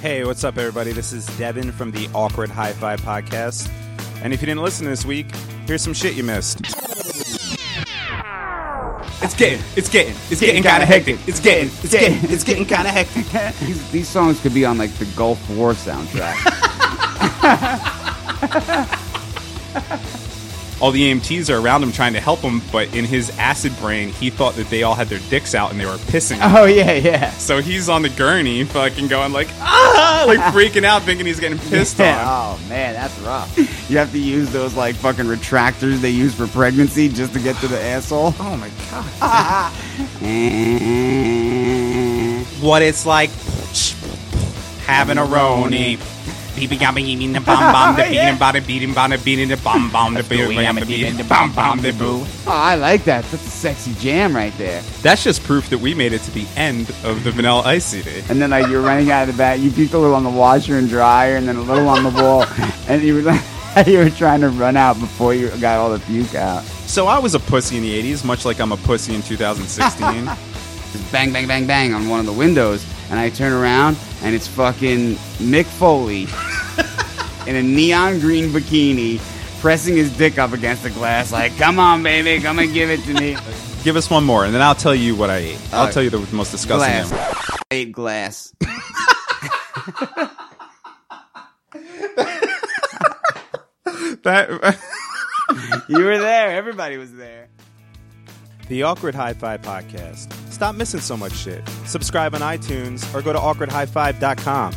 Hey, what's up, everybody? This is Devin from the Awkward High Five Podcast. And if you didn't listen this week, here's some shit you missed. It's getting, it's getting, it's getting kind of hectic. It's getting, it's getting, it's getting kind of hectic. these, these songs could be on like the Gulf War soundtrack. All the EMTs are around him trying to help him, but in his acid brain, he thought that they all had their dicks out and they were pissing. him. oh yeah, yeah. So he's on the gurney, fucking going like, ah, like freaking out, thinking he's getting pissed Yeah, on. Oh man, that's rough. You have to use those like fucking retractors they use for pregnancy just to get to the asshole. Oh my god. What it's like having a roni. Beeping, gabbing, eating the bomb bomb, the beating, bada, beating, bada, beating, the bomb bomb, the beating, the bomb bomb, the boo. Oh, I like that. That's a sexy jam right there. That's just proof that we made it to the end of the Vanilla Ice CD. And then like you're running out of the bat, you peeked a little on the washer and dryer, and then a little on the wall, and you were like, you were trying to run out before you got all the puke out. So I was a pussy in the 80s, much like I'm a pussy in 2016. Just bang, bang, bang, bang on one of the windows, and I turn around, and it's fucking Mick Foley in a neon green bikini, pressing his dick up against the glass, like, "Come on, baby, come and give it to me." Give us one more, and then I'll tell you what I ate. I'll tell you the most disgusting glass. thing. I ate glass. That. You were there. Everybody was there. The Awkward High Five Podcast. Stop missing so much shit. Subscribe on iTunes or go to awkwardhighfive.com.